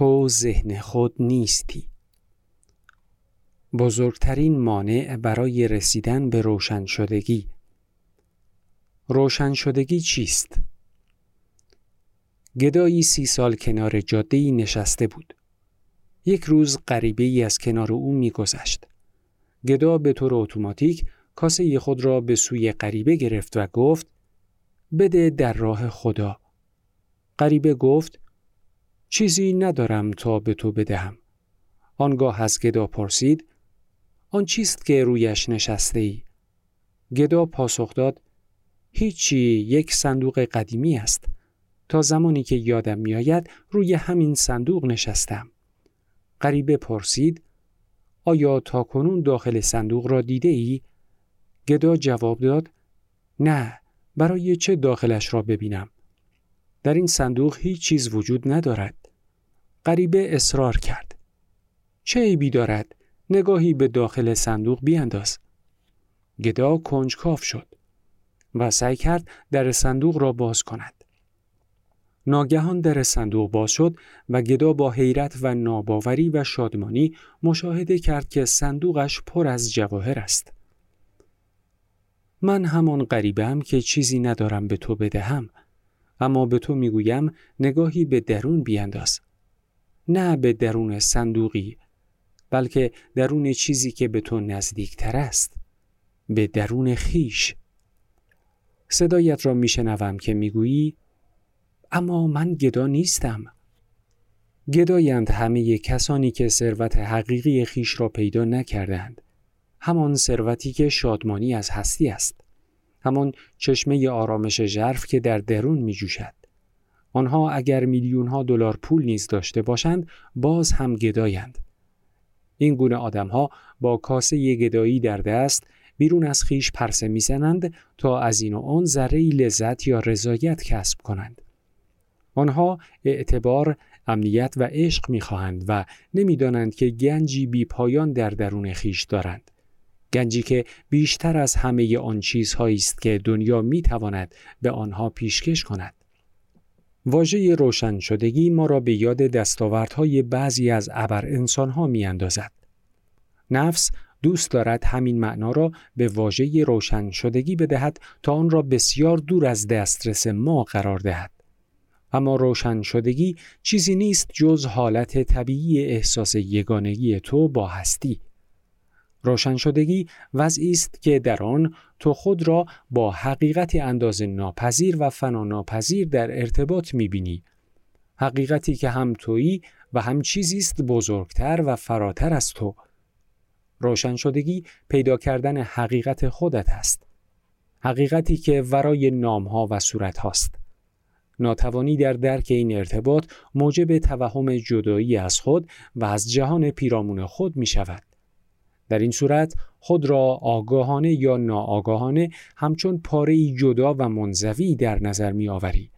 تو ذهن خود نیستی بزرگترین مانع برای رسیدن به روشن شدگی روشن شدگی چیست؟ گدایی سی سال کنار جاده ای نشسته بود. یک روز غریبه ای از کنار او میگذشت. گدا به طور اتوماتیک کاسه خود را به سوی غریبه گرفت و گفت بده در راه خدا. غریبه گفت چیزی ندارم تا به تو بدهم. آنگاه از گدا پرسید آن چیست که رویش نشسته ای؟ گدا پاسخ داد هیچی یک صندوق قدیمی است. تا زمانی که یادم میآید روی همین صندوق نشستم. غریبه پرسید آیا تا کنون داخل صندوق را دیده ای؟ گدا جواب داد نه برای چه داخلش را ببینم؟ در این صندوق هیچ چیز وجود ندارد. غریبه اصرار کرد. چه عیبی دارد؟ نگاهی به داخل صندوق بیانداز. گدا کنجکاف شد و سعی کرد در صندوق را باز کند. ناگهان در صندوق باز شد و گدا با حیرت و ناباوری و شادمانی مشاهده کرد که صندوقش پر از جواهر است. من همان غریبم که چیزی ندارم به تو بدهم اما به تو می‌گویم نگاهی به درون بیانداز نه به درون صندوقی بلکه درون چیزی که به تو نزدیکتر است به درون خیش. صدایت را میشنوم که می‌گویی اما من گدا نیستم. گدایند همه کسانی که ثروت حقیقی خیش را پیدا نکردند. همان ثروتی که شادمانی از هستی است. همان چشمه آرامش ژرف که در درون می جوشد. آنها اگر میلیون ها دلار پول نیز داشته باشند باز هم گدایند این گونه آدمها با کاسه گدایی در دست بیرون از خیش پرسه می‌زنند تا از این و آن ذره لذت یا رضایت کسب کنند. آنها اعتبار، امنیت و عشق می‌خواهند و نمی‌دانند که گنجی بی پایان در درون خیش دارند. گنجی که بیشتر از همه آن چیزهایی است که دنیا می‌تواند به آنها پیشکش کند. واژه روشن شدگی ما را به یاد دستاوردهای بعضی از ابر انسانها می اندازد. نفس دوست دارد همین معنا را به واژه روشن شدگی بدهد تا آن را بسیار دور از دسترس ما قرار دهد. اما روشن شدگی چیزی نیست جز حالت طبیعی احساس یگانگی تو با هستی. روشن شدگی وضعی است که در آن تو خود را با حقیقت انداز ناپذیر و فنا ناپذیر در ارتباط می‌بینی. حقیقتی که هم تویی و هم چیزی است بزرگتر و فراتر از تو. روشن شدگی پیدا کردن حقیقت خودت است. حقیقتی که ورای نامها و صورت هاست. ناتوانی در درک این ارتباط موجب توهم جدایی از خود و از جهان پیرامون خود می شود. در این صورت خود را آگاهانه یا ناآگاهانه همچون پاره جدا و منزوی در نظر می آوری.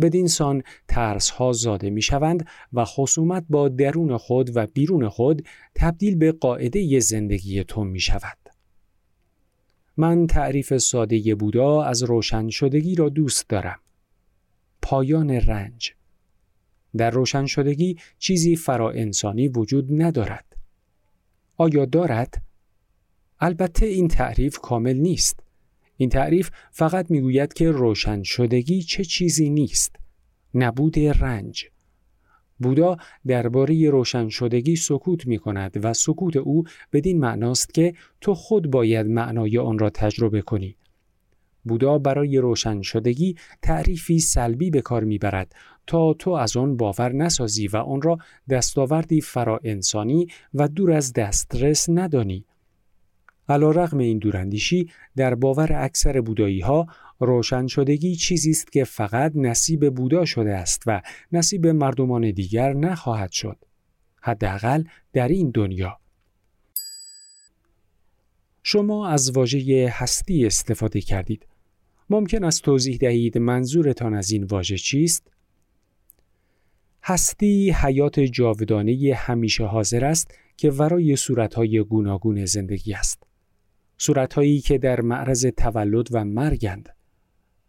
بدین سان ترس ها زاده می شوند و خصومت با درون خود و بیرون خود تبدیل به قاعده زندگی تو می شود. من تعریف ساده بودا از روشن شدگی را دوست دارم. پایان رنج در روشن شدگی چیزی فرا انسانی وجود ندارد. آیا دارد؟ البته این تعریف کامل نیست. این تعریف فقط می‌گوید که روشن شدگی چه چیزی نیست. نبود رنج. بودا درباره روشن شدگی سکوت می کند و سکوت او بدین معناست که تو خود باید معنای آن را تجربه کنی. بودا برای روشن شدگی تعریفی سلبی به کار می‌برد تا تو از آن باور نسازی و آن را دستاوردی فرا انسانی و دور از دسترس ندانی. علا رغم این دوراندیشی در باور اکثر بودایی ها روشن شدگی چیزی است که فقط نصیب بودا شده است و نصیب مردمان دیگر نخواهد شد. حداقل در این دنیا. شما از واژه هستی استفاده کردید. ممکن است توضیح دهید منظورتان از این واژه چیست؟ هستی حیات جاودانه همیشه حاضر است که ورای صورتهای گوناگون زندگی است. صورتهایی که در معرض تولد و مرگند.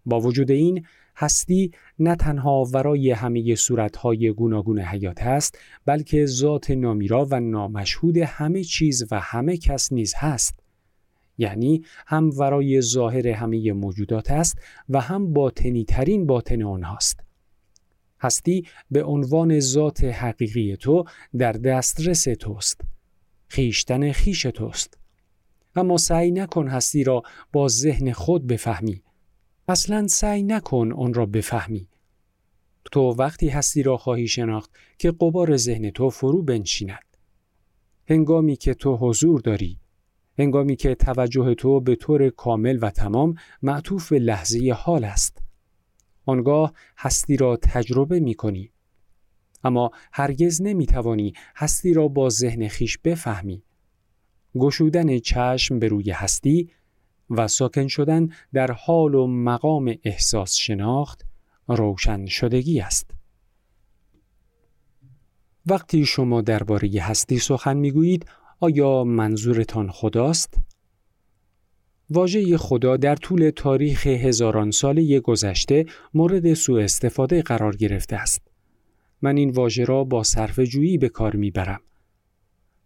با وجود این هستی نه تنها ورای همه صورتهای گوناگون حیات است بلکه ذات نامیرا و نامشهود همه چیز و همه کس نیز هست یعنی هم ورای ظاهر همه موجودات است و هم باطنی ترین باطن آنهاست هستی به عنوان ذات حقیقی تو در دسترس توست. خیشتن خیش توست. اما سعی نکن هستی را با ذهن خود بفهمی. اصلا سعی نکن آن را بفهمی. تو وقتی هستی را خواهی شناخت که قبار ذهن تو فرو بنشیند. هنگامی که تو حضور داری هنگامی که توجه تو به طور کامل و تمام معطوف به لحظه حال است. آنگاه هستی را تجربه می کنی اما هرگز نمی توانی هستی را با ذهن خیش بفهمی گشودن چشم به روی هستی و ساکن شدن در حال و مقام احساس شناخت روشن شدگی است. وقتی شما درباره هستی سخن می‌گویید آیا منظورتان خداست؟ واژه خدا در طول تاریخ هزاران ساله گذشته مورد سوء استفاده قرار گرفته است. من این واژه را با صرف جویی به کار می‌برم.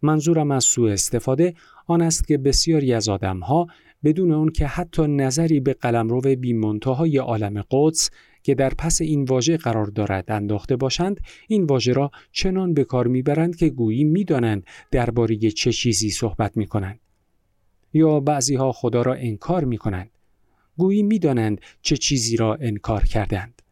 منظورم از سوء استفاده آن است که بسیاری از آدمها بدون اون که حتی نظری به قلمرو بیمنتهای عالم قدس که در پس این واژه قرار دارد انداخته باشند این واژه را چنان به کار می‌برند که گویی می‌دانند درباره چه چیزی صحبت می‌کنند یا بعضی ها خدا را انکار می‌کنند. گویی می‌دانند چه چیزی را انکار کردند.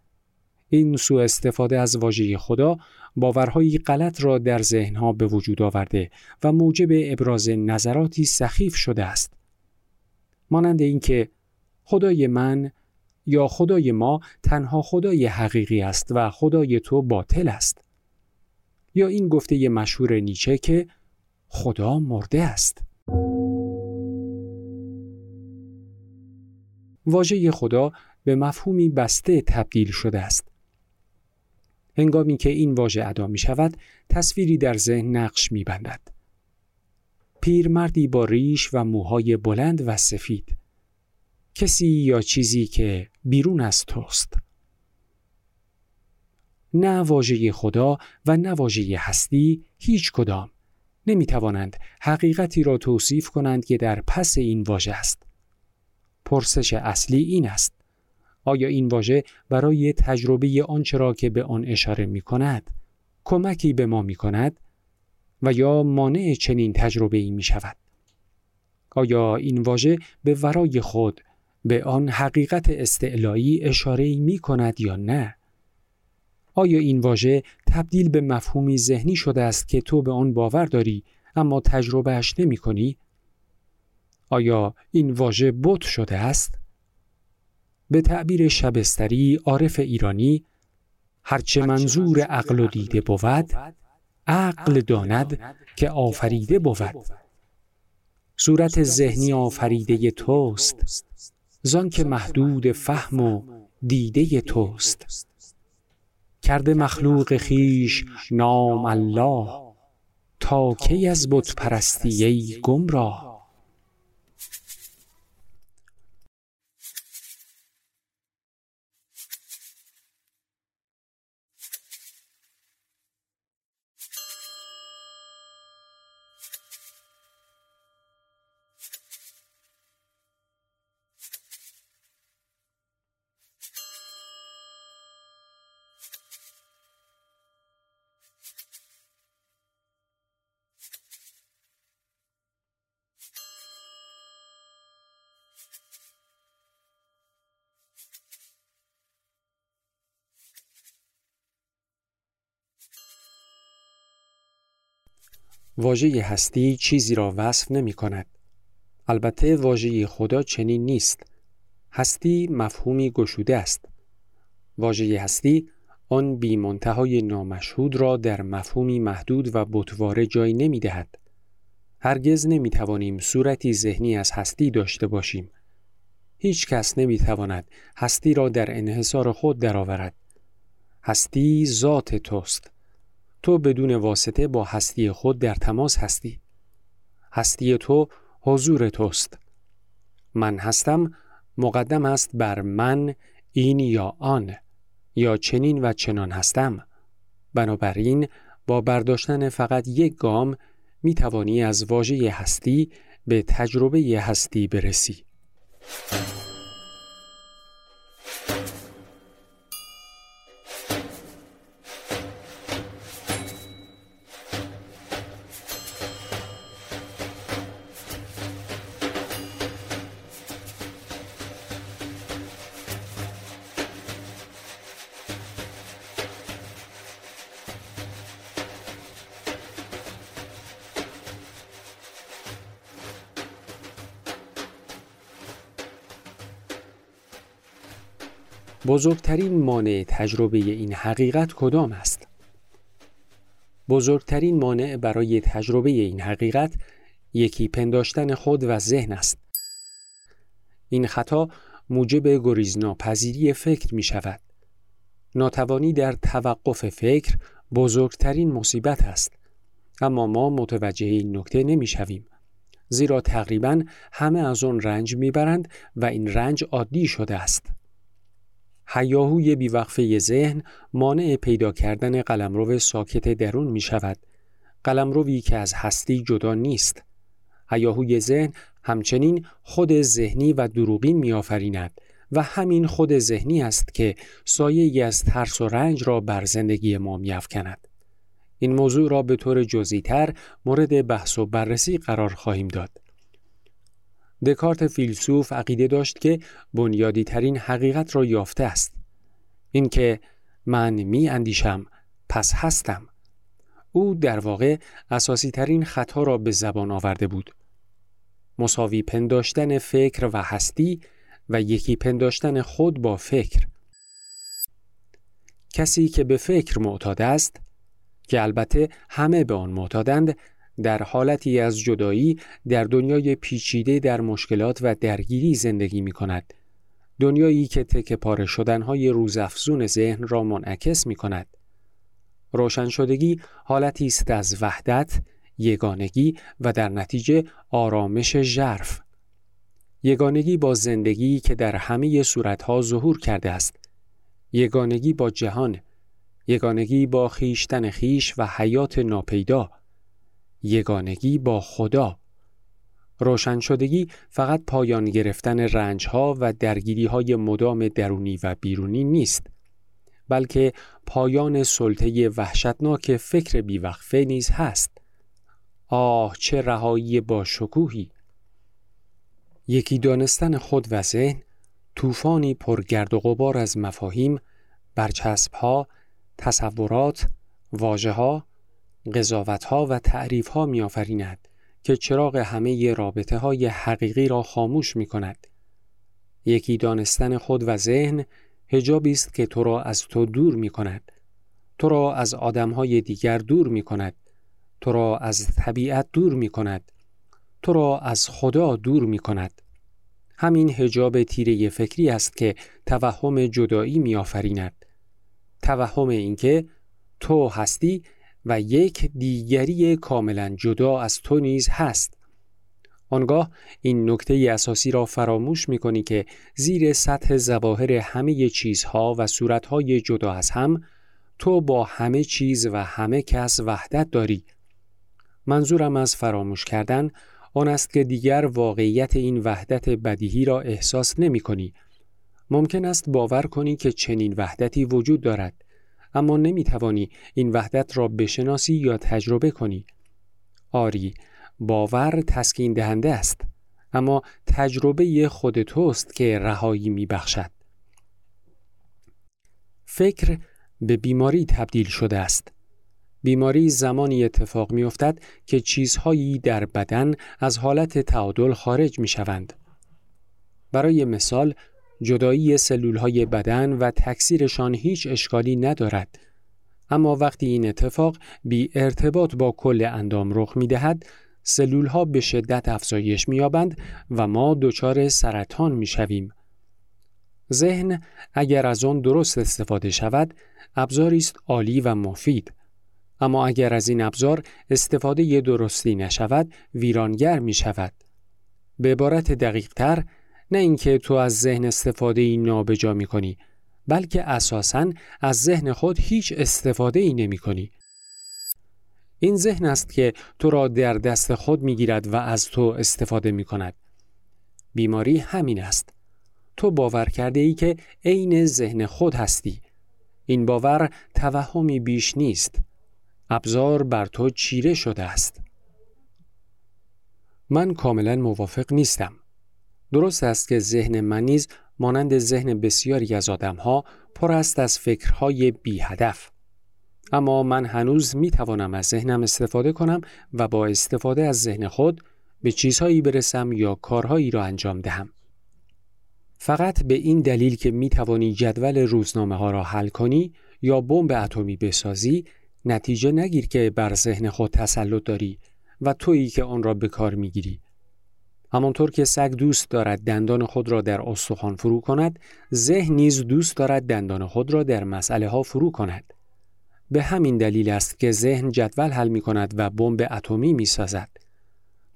این سوء استفاده از واژه خدا باورهایی غلط را در ذهنها به وجود آورده و موجب ابراز نظراتی سخیف شده است. مانند اینکه خدای من یا خدای ما تنها خدای حقیقی است و خدای تو باطل است. یا این گفته مشهور نیچه که خدا مرده است. واژه خدا به مفهومی بسته تبدیل شده است. هنگامی که این واژه ادا می شود تصویری در ذهن نقش می بندد. پیرمردی با ریش و موهای بلند و سفید. کسی یا چیزی که بیرون از توست. نه واژه خدا و نه واژه هستی هیچ کدام. نمی توانند حقیقتی را توصیف کنند که در پس این واژه است. پرسش اصلی این است. آیا این واژه برای تجربه آنچه را که به آن اشاره می کند کمکی به ما می کند و یا مانع چنین تجربه ای می شود؟ آیا این واژه به ورای خود به آن حقیقت استعلایی اشاره می کند یا نه؟ آیا این واژه تبدیل به مفهومی ذهنی شده است که تو به آن باور داری اما تجربهش نمی کنی؟ آیا این واژه بت شده است؟ به تعبیر شبستری عارف ایرانی هرچه منظور عقل و دیده بود عقل داند که آفریده بود. صورت ذهنی آفریده توست. زان که محدود فهم و دیده توست. کرده مخلوق خیش نام الله. تا کی از بت پرستی ای گمراه؟ واژه هستی چیزی را وصف نمی کند. البته واژه خدا چنین نیست. هستی مفهومی گشوده است. واژه هستی آن بی منتهای نامشهود را در مفهومی محدود و بطواره جای نمی دهد. هرگز نمی توانیم صورتی ذهنی از هستی داشته باشیم. هیچ کس نمی تواند هستی را در انحصار خود درآورد. هستی ذات توست. تو بدون واسطه با هستی خود در تماس هستی. هستی تو حضور توست. من هستم مقدم است بر من این یا آن یا چنین و چنان هستم بنابراین با برداشتن فقط یک گام می توانی از واژه هستی به تجربه هستی برسی. بزرگترین مانع تجربه این حقیقت کدام است؟ بزرگترین مانع برای تجربه این حقیقت یکی پنداشتن خود و ذهن است. این خطا موجب گریزناپذیری فکر می شود. ناتوانی در توقف فکر بزرگترین مصیبت است. اما ما متوجه این نکته نمی شویم. زیرا تقریبا همه از آن رنج می‌برند و این رنج عادی شده است. هیاهوی بیوقفه ذهن مانع پیدا کردن قلمرو ساکت درون می شود. قلمروی که از هستی جدا نیست. هیاهوی ذهن همچنین خود ذهنی و دروغین می آفریند و همین خود ذهنی است که سایه از ترس و رنج را بر زندگی ما می افکند. این موضوع را به طور جزیتر مورد بحث و بررسی قرار خواهیم داد. دکارت فیلسوف عقیده داشت که بنیادی ترین حقیقت را یافته است. اینکه من می اندیشم پس هستم. او در واقع اساسی ترین خطا را به زبان آورده بود. مساوی پنداشتن فکر و هستی و یکی پنداشتن خود با فکر. کسی که به فکر معتاد است که البته همه به آن معتادند در حالتی از جدایی در دنیای پیچیده در مشکلات و درگیری زندگی می کند. دنیایی که تک پاره شدنهای روزافزون ذهن را منعکس می کند. روشن شدگی حالتی است از وحدت، یگانگی و در نتیجه آرامش ژرف. یگانگی با زندگی که در همه صورتها ظهور کرده است. یگانگی با جهان، یگانگی با خیشتن خیش و حیات ناپیدا. یگانگی با خدا. روشن شدگی فقط پایان گرفتن رنج ها و درگیری های مدام درونی و بیرونی نیست بلکه پایان سلطه وحشتناک فکر بیوقفه نیز هست. آه چه رهایی با شکوهی! یکی دانستن خود و ذهن طوفانی پرگرد و غبار از مفاهیم برچسبها تصورات واژه ها قضاوت ها و تعریف ها می آفریند که چراغ همه رابطه های حقیقی را خاموش می کند. یکی دانستن خود و ذهن هجابی است که تو را از تو دور می کند. تو را از آدم های دیگر دور می کند. تو را از طبیعت دور می کند. تو را از خدا دور می کند. همین هجاب تیره فکری است که توهم جدایی می آفریند. توهم اینکه تو هستی و یک دیگری کاملا جدا از تو نیز هست. آنگاه این نکته اساسی را فراموش می کنی که زیر سطح زواهر همه چیزها و صورتهای جدا از هم تو با همه چیز و همه کس وحدت داری. منظورم از فراموش کردن آن است که دیگر واقعیت این وحدت بدیهی را احساس نمی کنی. ممکن است باور کنی که چنین وحدتی وجود دارد. اما نمی توانی این وحدت را بشناسی یا تجربه کنی. آری، باور تسکین دهنده است، اما تجربه خود توست که رهایی می بخشد. فکر به بیماری تبدیل شده است. بیماری زمانی اتفاق می افتد که چیزهایی در بدن از حالت تعادل خارج می شوند. برای مثال جدایی سلول های بدن و تکثیرشان هیچ اشکالی ندارد. اما وقتی این اتفاق بی ارتباط با کل اندام رخ می دهد، سلول ها به شدت افزایش می و ما دچار سرطان می شویم. ذهن اگر از آن درست استفاده شود، ابزاری است عالی و مفید. اما اگر از این ابزار استفاده درستی نشود، ویرانگر می شود. به عبارت دقیق تر، نه اینکه تو از ذهن استفاده ای نابجا می کنی بلکه اساساً از ذهن خود هیچ استفاده ای نمی کنی. این ذهن است که تو را در دست خود می گیرد و از تو استفاده می کند. بیماری همین است. تو باور کرده ای که عین ذهن خود هستی. این باور توهمی بیش نیست. ابزار بر تو چیره شده است. من کاملا موافق نیستم. درست است که ذهن من نیز مانند ذهن بسیاری از آدمها پر است از فکرهای بی هدف. اما من هنوز می توانم از ذهنم استفاده کنم و با استفاده از ذهن خود به چیزهایی برسم یا کارهایی را انجام دهم. فقط به این دلیل که می توانی جدول روزنامه ها را حل کنی یا بمب اتمی بسازی نتیجه نگیر که بر ذهن خود تسلط داری و تویی که آن را به کار می گیری. همانطور که سگ دوست دارد دندان خود را در استخوان فرو کند، ذهن نیز دوست دارد دندان خود را در مسئله ها فرو کند. به همین دلیل است که ذهن جدول حل می کند و بمب اتمی می سازد.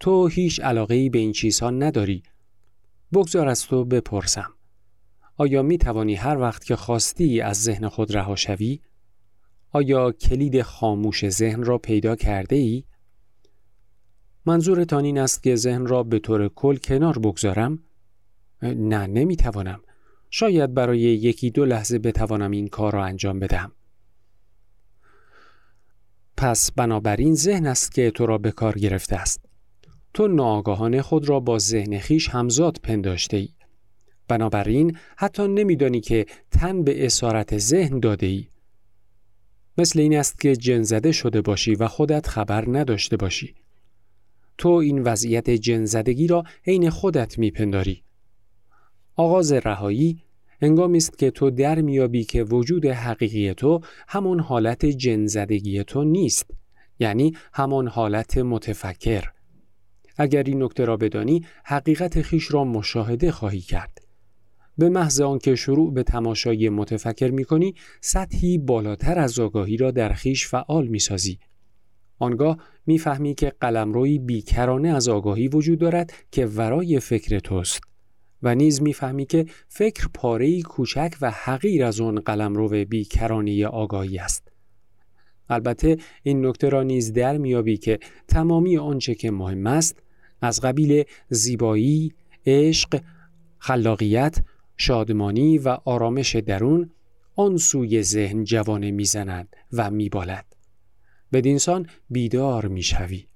تو هیچ علاقه به این چیزها نداری. بگذار از تو بپرسم. آیا می توانی هر وقت که خواستی از ذهن خود رها شوی؟ آیا کلید خاموش ذهن را پیدا کرده ای؟ منظورتان این است که ذهن را به طور کل کنار بگذارم؟ نه نمی توانم. شاید برای یکی دو لحظه بتوانم این کار را انجام بدم. پس بنابراین ذهن است که تو را به کار گرفته است. تو ناآگاهانه خود را با ذهن خیش همزاد پنداشته ای. بنابراین حتی نمیدانی که تن به اسارت ذهن داده ای. مثل این است که جن زده شده باشی و خودت خبر نداشته باشی. تو این وضعیت جنزدگی را عین خودت میپنداری. آغاز رهایی انگامی است که تو در میابی که وجود حقیقی تو همون حالت جنزدگی تو نیست یعنی همان حالت متفکر اگر این نکته را بدانی حقیقت خیش را مشاهده خواهی کرد به محض آنکه شروع به تماشای متفکر می کنی سطحی بالاتر از آگاهی را در خیش فعال می سازی. آنگاه می‌فهمی که قلمروی بیکرانه از آگاهی وجود دارد که ورای فکر توست و نیز می‌فهمی که فکر پاره کوچک و حقیر از آن قلمرو بیکرانه آگاهی است البته این نکته را نیز در میابی که تمامی آنچه که مهم است از قبیل زیبایی، عشق، خلاقیت، شادمانی و آرامش درون آن سوی ذهن جوانه می‌زند و میبالد. بدینسان بیدار می‌شوی.